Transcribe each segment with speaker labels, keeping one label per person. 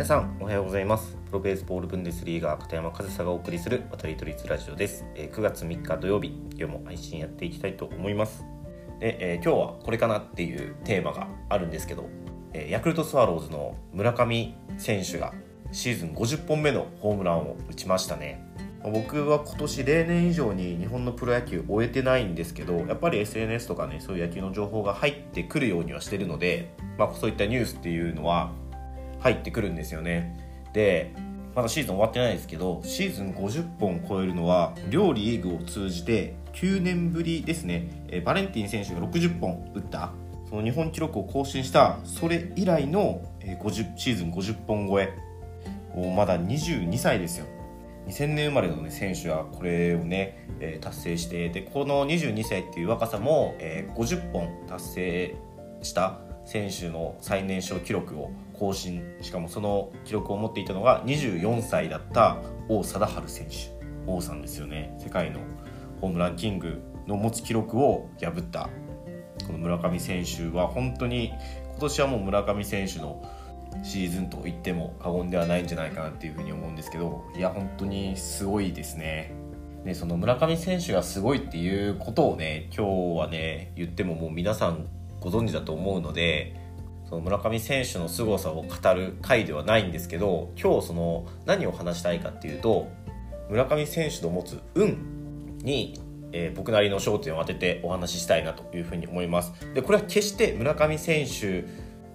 Speaker 1: 皆さんおはようございます。プロベースボールブンデスリーガー片山和沙がお送りする渡り鳥ラジオです、えー9月3日土曜日今日も配信やっていきたいと思います。で、えー今日はこれかなっていうテーマがあるんですけど、えーヤクルトスワローズの村上選手がシーズン50本目のホームランを打ちましたね。僕は今年例年以上に日本のプロ野球終えてないんですけどやっぱり SNS とかねそういう野球の情報が入ってくるようにはしてるので、まあ、そういったニュースっていうのは入ってくるんですよね。でまだシーズン終わってないですけどシーズン50本超えるのは両リーグを通じて9年ぶりですね。えバレンティン選手が60本打ったその日本記録を更新したそれ以来のえ50シーズン50本超え。もうまだ22歳ですよ。2000年生まれの、ね、選手はこれをね、えー達成してでこの22歳っていう若さも、えー50本達成した選手の最年少記録を更新しかもその記録を持っていたのが24歳だった王貞治選手。王さんですよね。世界のホームランキングの持つ記録を破った。この村上選手は本当に今年はもう村上選手のシーズンと言っても過言ではないんじゃないかなっていうふうに思うんですけどいや本当にすごいですね。でその村上選手がすごいっていうことをね今日はね言ってももう皆さんご存知だと思うのでその村上選手の凄さを語る回ではないんですけど今日その何を話したいかっていうと村上選手の持つ運に、えー僕なりの焦点を当ててお話ししたいなというふうに思います。でこれは決して村上選手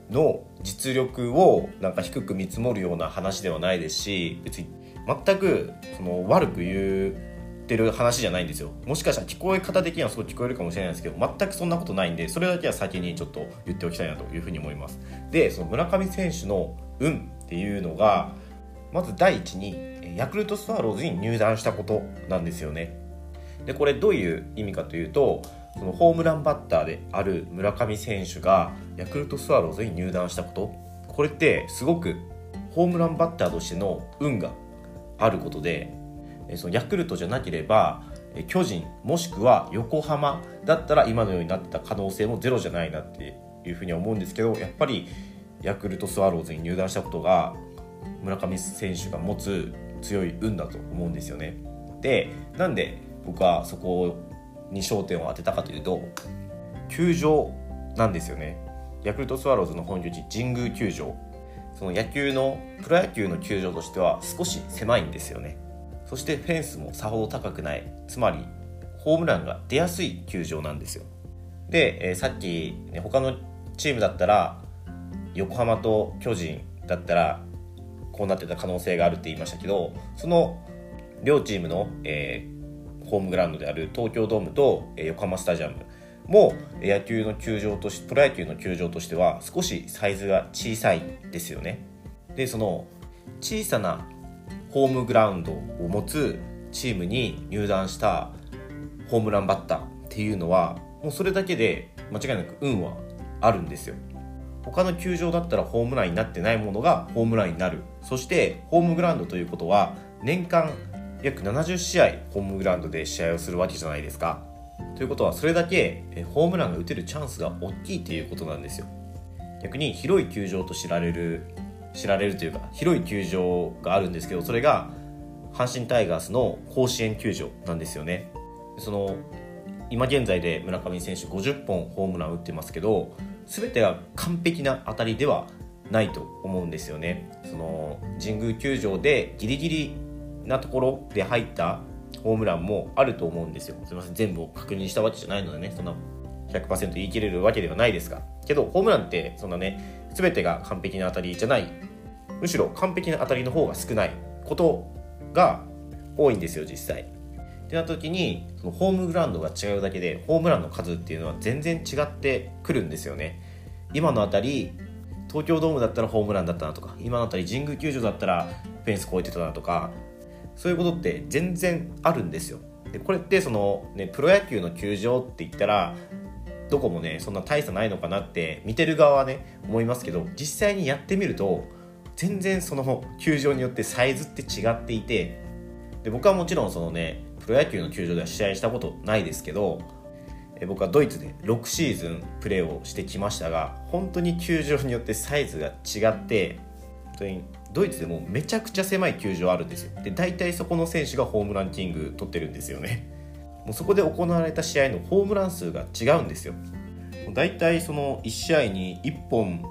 Speaker 1: の実力をなんか低く見積もるような話ではないですし別に全くその悪く言うってる話じゃないんですよ。もしかしたら聞こえ方的にはすごい聞こえるかもしれないんですけど全くそんなことないんでそれだけは先にちょっと言っておきたいなというふうに思います。でその村上選手の運っていうのがまず第一にヤクルトスワローズに入団したことなんですよね。でこれどういう意味かというとそのホームランバッターである村上選手がヤクルトスワローズに入団したこと。これってすごくホームランバッターとしての運があることでそのヤクルトじゃなければ巨人もしくは横浜だったら今のようになってた可能性もゼロじゃないなっていうふうには思うんですけどやっぱりヤクルトスワローズに入団したことが村上選手が持つ強い運だと思うんですよね。でなんで僕はそこに焦点を当てたかというと球場なんですよね。ヤクルトスワローズの本拠地神宮球場その野球のプロ野球の球場としては少し狭いんですよね。そしてフェンスもさほど高くないつまりホームランが出やすい球場なんですよ。で、えーさっき、ね、他のチームだったら横浜と巨人だったらこうなってた可能性があるって言いましたけどその両チームの、えーホームグラウンドである東京ドームと、えー横浜スタジアムも野球の球場としプロ野球の球場としては少しサイズが小さいですよね。でその小さなホームグラウンドを持つチームに入団したホームランバッターっていうのはもうそれだけで間違いなく運はあるんですよ。他の球場だったらホームランになってないものがホームランになる。そしてホームグラウンドということは年間約70試合ホームグラウンドで試合をするわけじゃないですか。ということはそれだけホームランが打てるチャンスが大きいということなんですよ。逆に広い球場と知られる知られるというか広い球場があるんですけどそれが阪神タイガースの甲子園球場なんですよね。その今現在で村上選手50本ホームラン打ってますけど全てが完璧な当たりではないと思うんですよね。その神宮球場でギリギリなところで入ったホームランもあると思うんですよ。すみません全部を確認したわけじゃないのでねそんな100%言い切れるわけではないですが。けどホームランってそんなね全てが完璧な当たりじゃない。むしろ完璧な当たりの方が少ないことが多いんですよ実際。ってなった時にそのホームグラウンドが違うだけでホームランの数っていうのは全然違ってくるんですよね。今のあたり東京ドームだったらホームランだったなとか今のあたり神宮球場だったらフェンス越えてたなとかそういうことって全然あるんですよ。でこれってその、ね、プロ野球の球場って言ったらどこもねそんな大差ないのかなって見てる側はね思いますけど実際にやってみると全然その球場によってサイズって違っていてで僕はもちろんそのねプロ野球の球場では試合したことないですけど僕はドイツで6シーズンプレーをしてきましたが本当に球場によってサイズが違って当にドイツでもめちゃくちゃ狭い球場あるんですよ。で大体そこの選手がホームランキング取ってるんですよね。もうそこで行われた試合のホームラン数が違うんですよ。大体その1試合に1本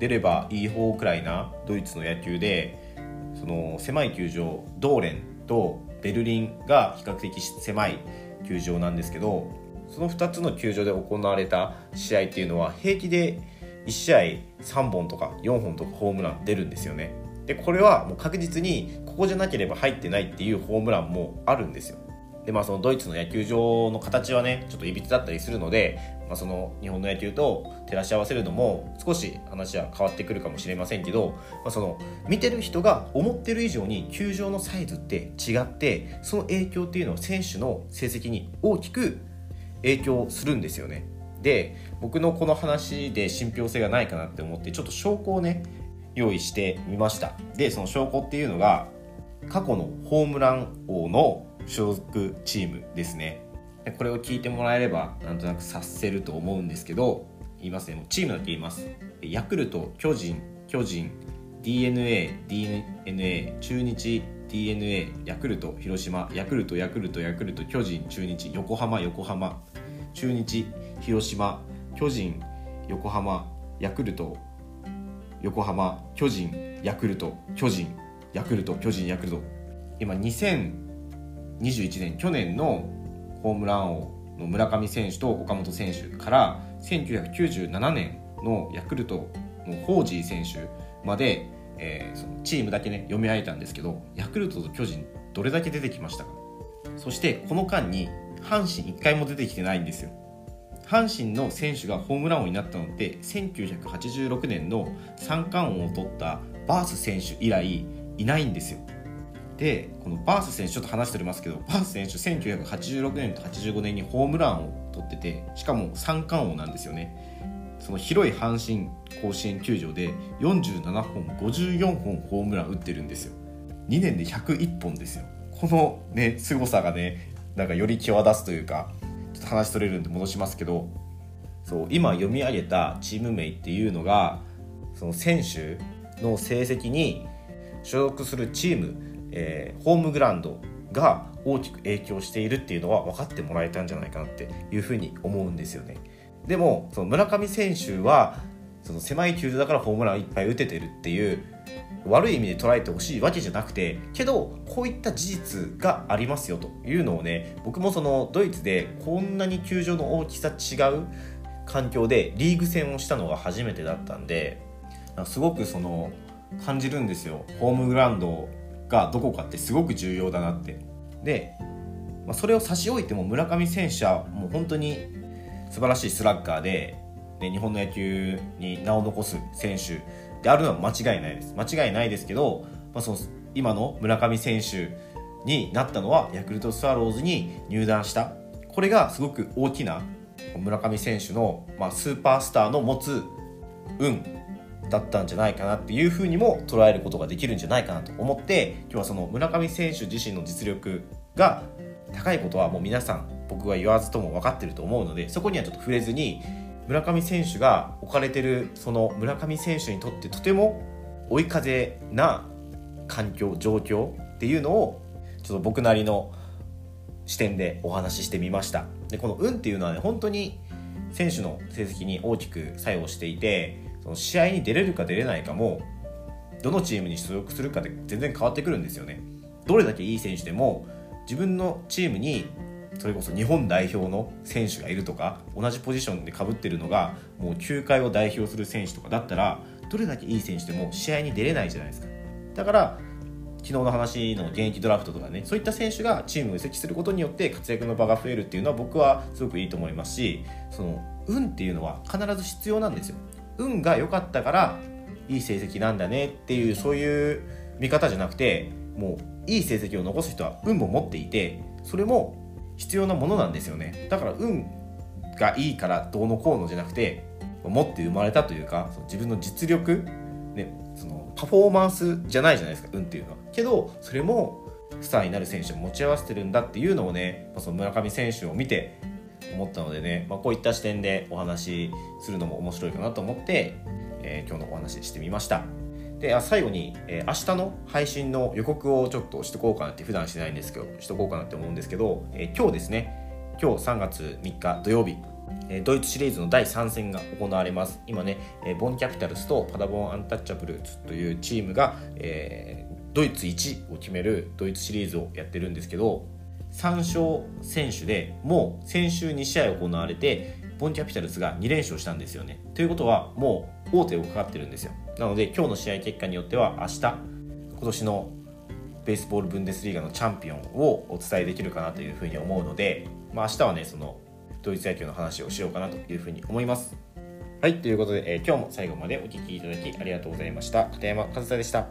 Speaker 1: 出ればいい方くらいなドイツの野球でその狭い球場ドーレンとベルリンが比較的狭い球場なんですけどその2つの球場で行われた試合っていうのは平気で1試合3本とか4本とかホームラン出るんですよね。でこれはもう確実にここじゃなければ入ってないっていうホームランもあるんですよ。でまあそのドイツの野球場の形はねちょっといびつだったりするので、まあ、その日本の野球と照らし合わせるのも少し話は変わってくるかもしれませんけど、まあ、その見てる人が思ってる以上に球場のサイズって違ってその影響っていうのは選手の成績に大きく影響するんですよね。で僕のこの話で信憑性がないかなって思ってちょっと証拠をね用意してみました。でその証拠っていうのが過去のホームラン王の所属チームですね。これを聞いてもらえればなんとなく察せると思うんですけど言いますね。もうチームだけ言います。ヤクルト巨人巨人 d n a d n a 中日 d n a ヤクルト広島ヤクルトヤクルトヤクルト巨人中日横浜横浜中日広島巨人横浜ヤクルト横浜巨人ヤクルト巨人ヤクルト巨人ヤクルト。今2000 2021年去年のホームラン王の村上選手と岡本選手から1997年のヤクルトのホージー選手まで、えー、そのチームだけね読み上げたんですけどヤクルトと巨人どれだけ出てきましたか？そしてこの間に阪神1回も出てきてないんですよ。阪神の選手がホームラン王になったのって1986年の三冠王を取ったバース選手以来いないんですよ。でこのバース選手ちょっと話しておりますけどバース選手1986年と85年にホームランを取っててしかも三冠王なんですよね。その広い阪神甲子園球場で47本54本ホームラン打ってるんですよ。2年で101本ですよ。このね凄さがねなんかより際立つというかちょっと話取れるんで戻しますけどそう今読み上げたチーム名っていうのがその選手の成績に所属するチームえー、ホームグラウンドが大きく影響しているっていうのは分かってもらえたんじゃないかなっていうふうに思うんですよね。でもその村上選手はその狭い球場だからホームランいっぱい打ててるっていう悪い意味で捉えてほしいわけじゃなくてけどこういった事実がありますよというのをね僕もそのドイツでこんなに球場の大きさ違う環境でリーグ戦をしたのが初めてだったんですごくその感じるんですよホームグラウンドがどこかってすごく重要だなって。で、まあ、それを差し置いても村上選手はもう本当に素晴らしいスラッガーで、ね、日本の野球に名を残す選手であるのは間違いないです。間違いないですけど、まあ、その今の村上選手になったのはヤクルトスワローズに入団した。これがすごく大きな村上選手の、まあ、スーパースターの持つ運だったんじゃないかなっていうふうにも捉えることができるんじゃないかなと思って今日はその村上選手自身の実力が高いことはもう皆さん僕が言わずとも分かってると思うのでそこにはちょっと触れずに村上選手が置かれてるその村上選手にとってとても追い風な環境状況っていうのをちょっと僕なりの視点でお話ししてみました。でこの運っていうのはね本当に選手の成績に大きく作用していてその試合に出れるか出れないかもどのチームに所属するかで全然変わってくるんですよね。どれだけいい選手でも自分のチームにそれこそ日本代表の選手がいるとか同じポジションでかぶってるのがもう球界を代表する選手とかだったらどれだけいい選手でも試合に出れないじゃないですかだから昨日の話の現役ドラフトとかねそういった選手がチームを移籍することによって活躍の場が増えるっていうのは僕はすごくいいと思いますしその運っていうのは必ず必要なんですよ運が良かったからいい成績なんだねっていうそういう見方じゃなくてもういい成績を残す人は運も持っていてそれも必要なものなんですよね。だから運がいいからどうのこうのじゃなくて持って生まれたというかその自分の実力、ね、そのパフォーマンスじゃないじゃないですか運っていうのは。けどそれもスターになる選手を持ち合わせてるんだっていうのをねその村上選手を見て思ったのでね、まあ、こういった視点でお話しするのも面白いかなと思って、えー、今日のお話ししてみました。であ最後に、えー、明日の配信の予告をちょっとしとこうかなって普段しないんですけどしとこうかなって思うんですけど、えー、今日ですね今日3月3日土曜日ドイツシリーズの第3戦が行われます。今ねボンキャピタルスとパダボンアンタッチャブルズというチームが、えー、ドイツ1を決めるドイツシリーズをやってるんですけど3勝選手でもう先週2試合行われてボンキャピタルスが2連勝したんですよね。ということはもう王手をかかってるんですよ。なので今日の試合結果によっては明日今年のベースボールブンデスリーガのチャンピオンをお伝えできるかなというふうに思うので、まあ、明日はねそのドイツ野球の話をしようかなというふうに思います。はいということで、えー、今日も最後までお聴きいただきありがとうございました。片山和沙でした。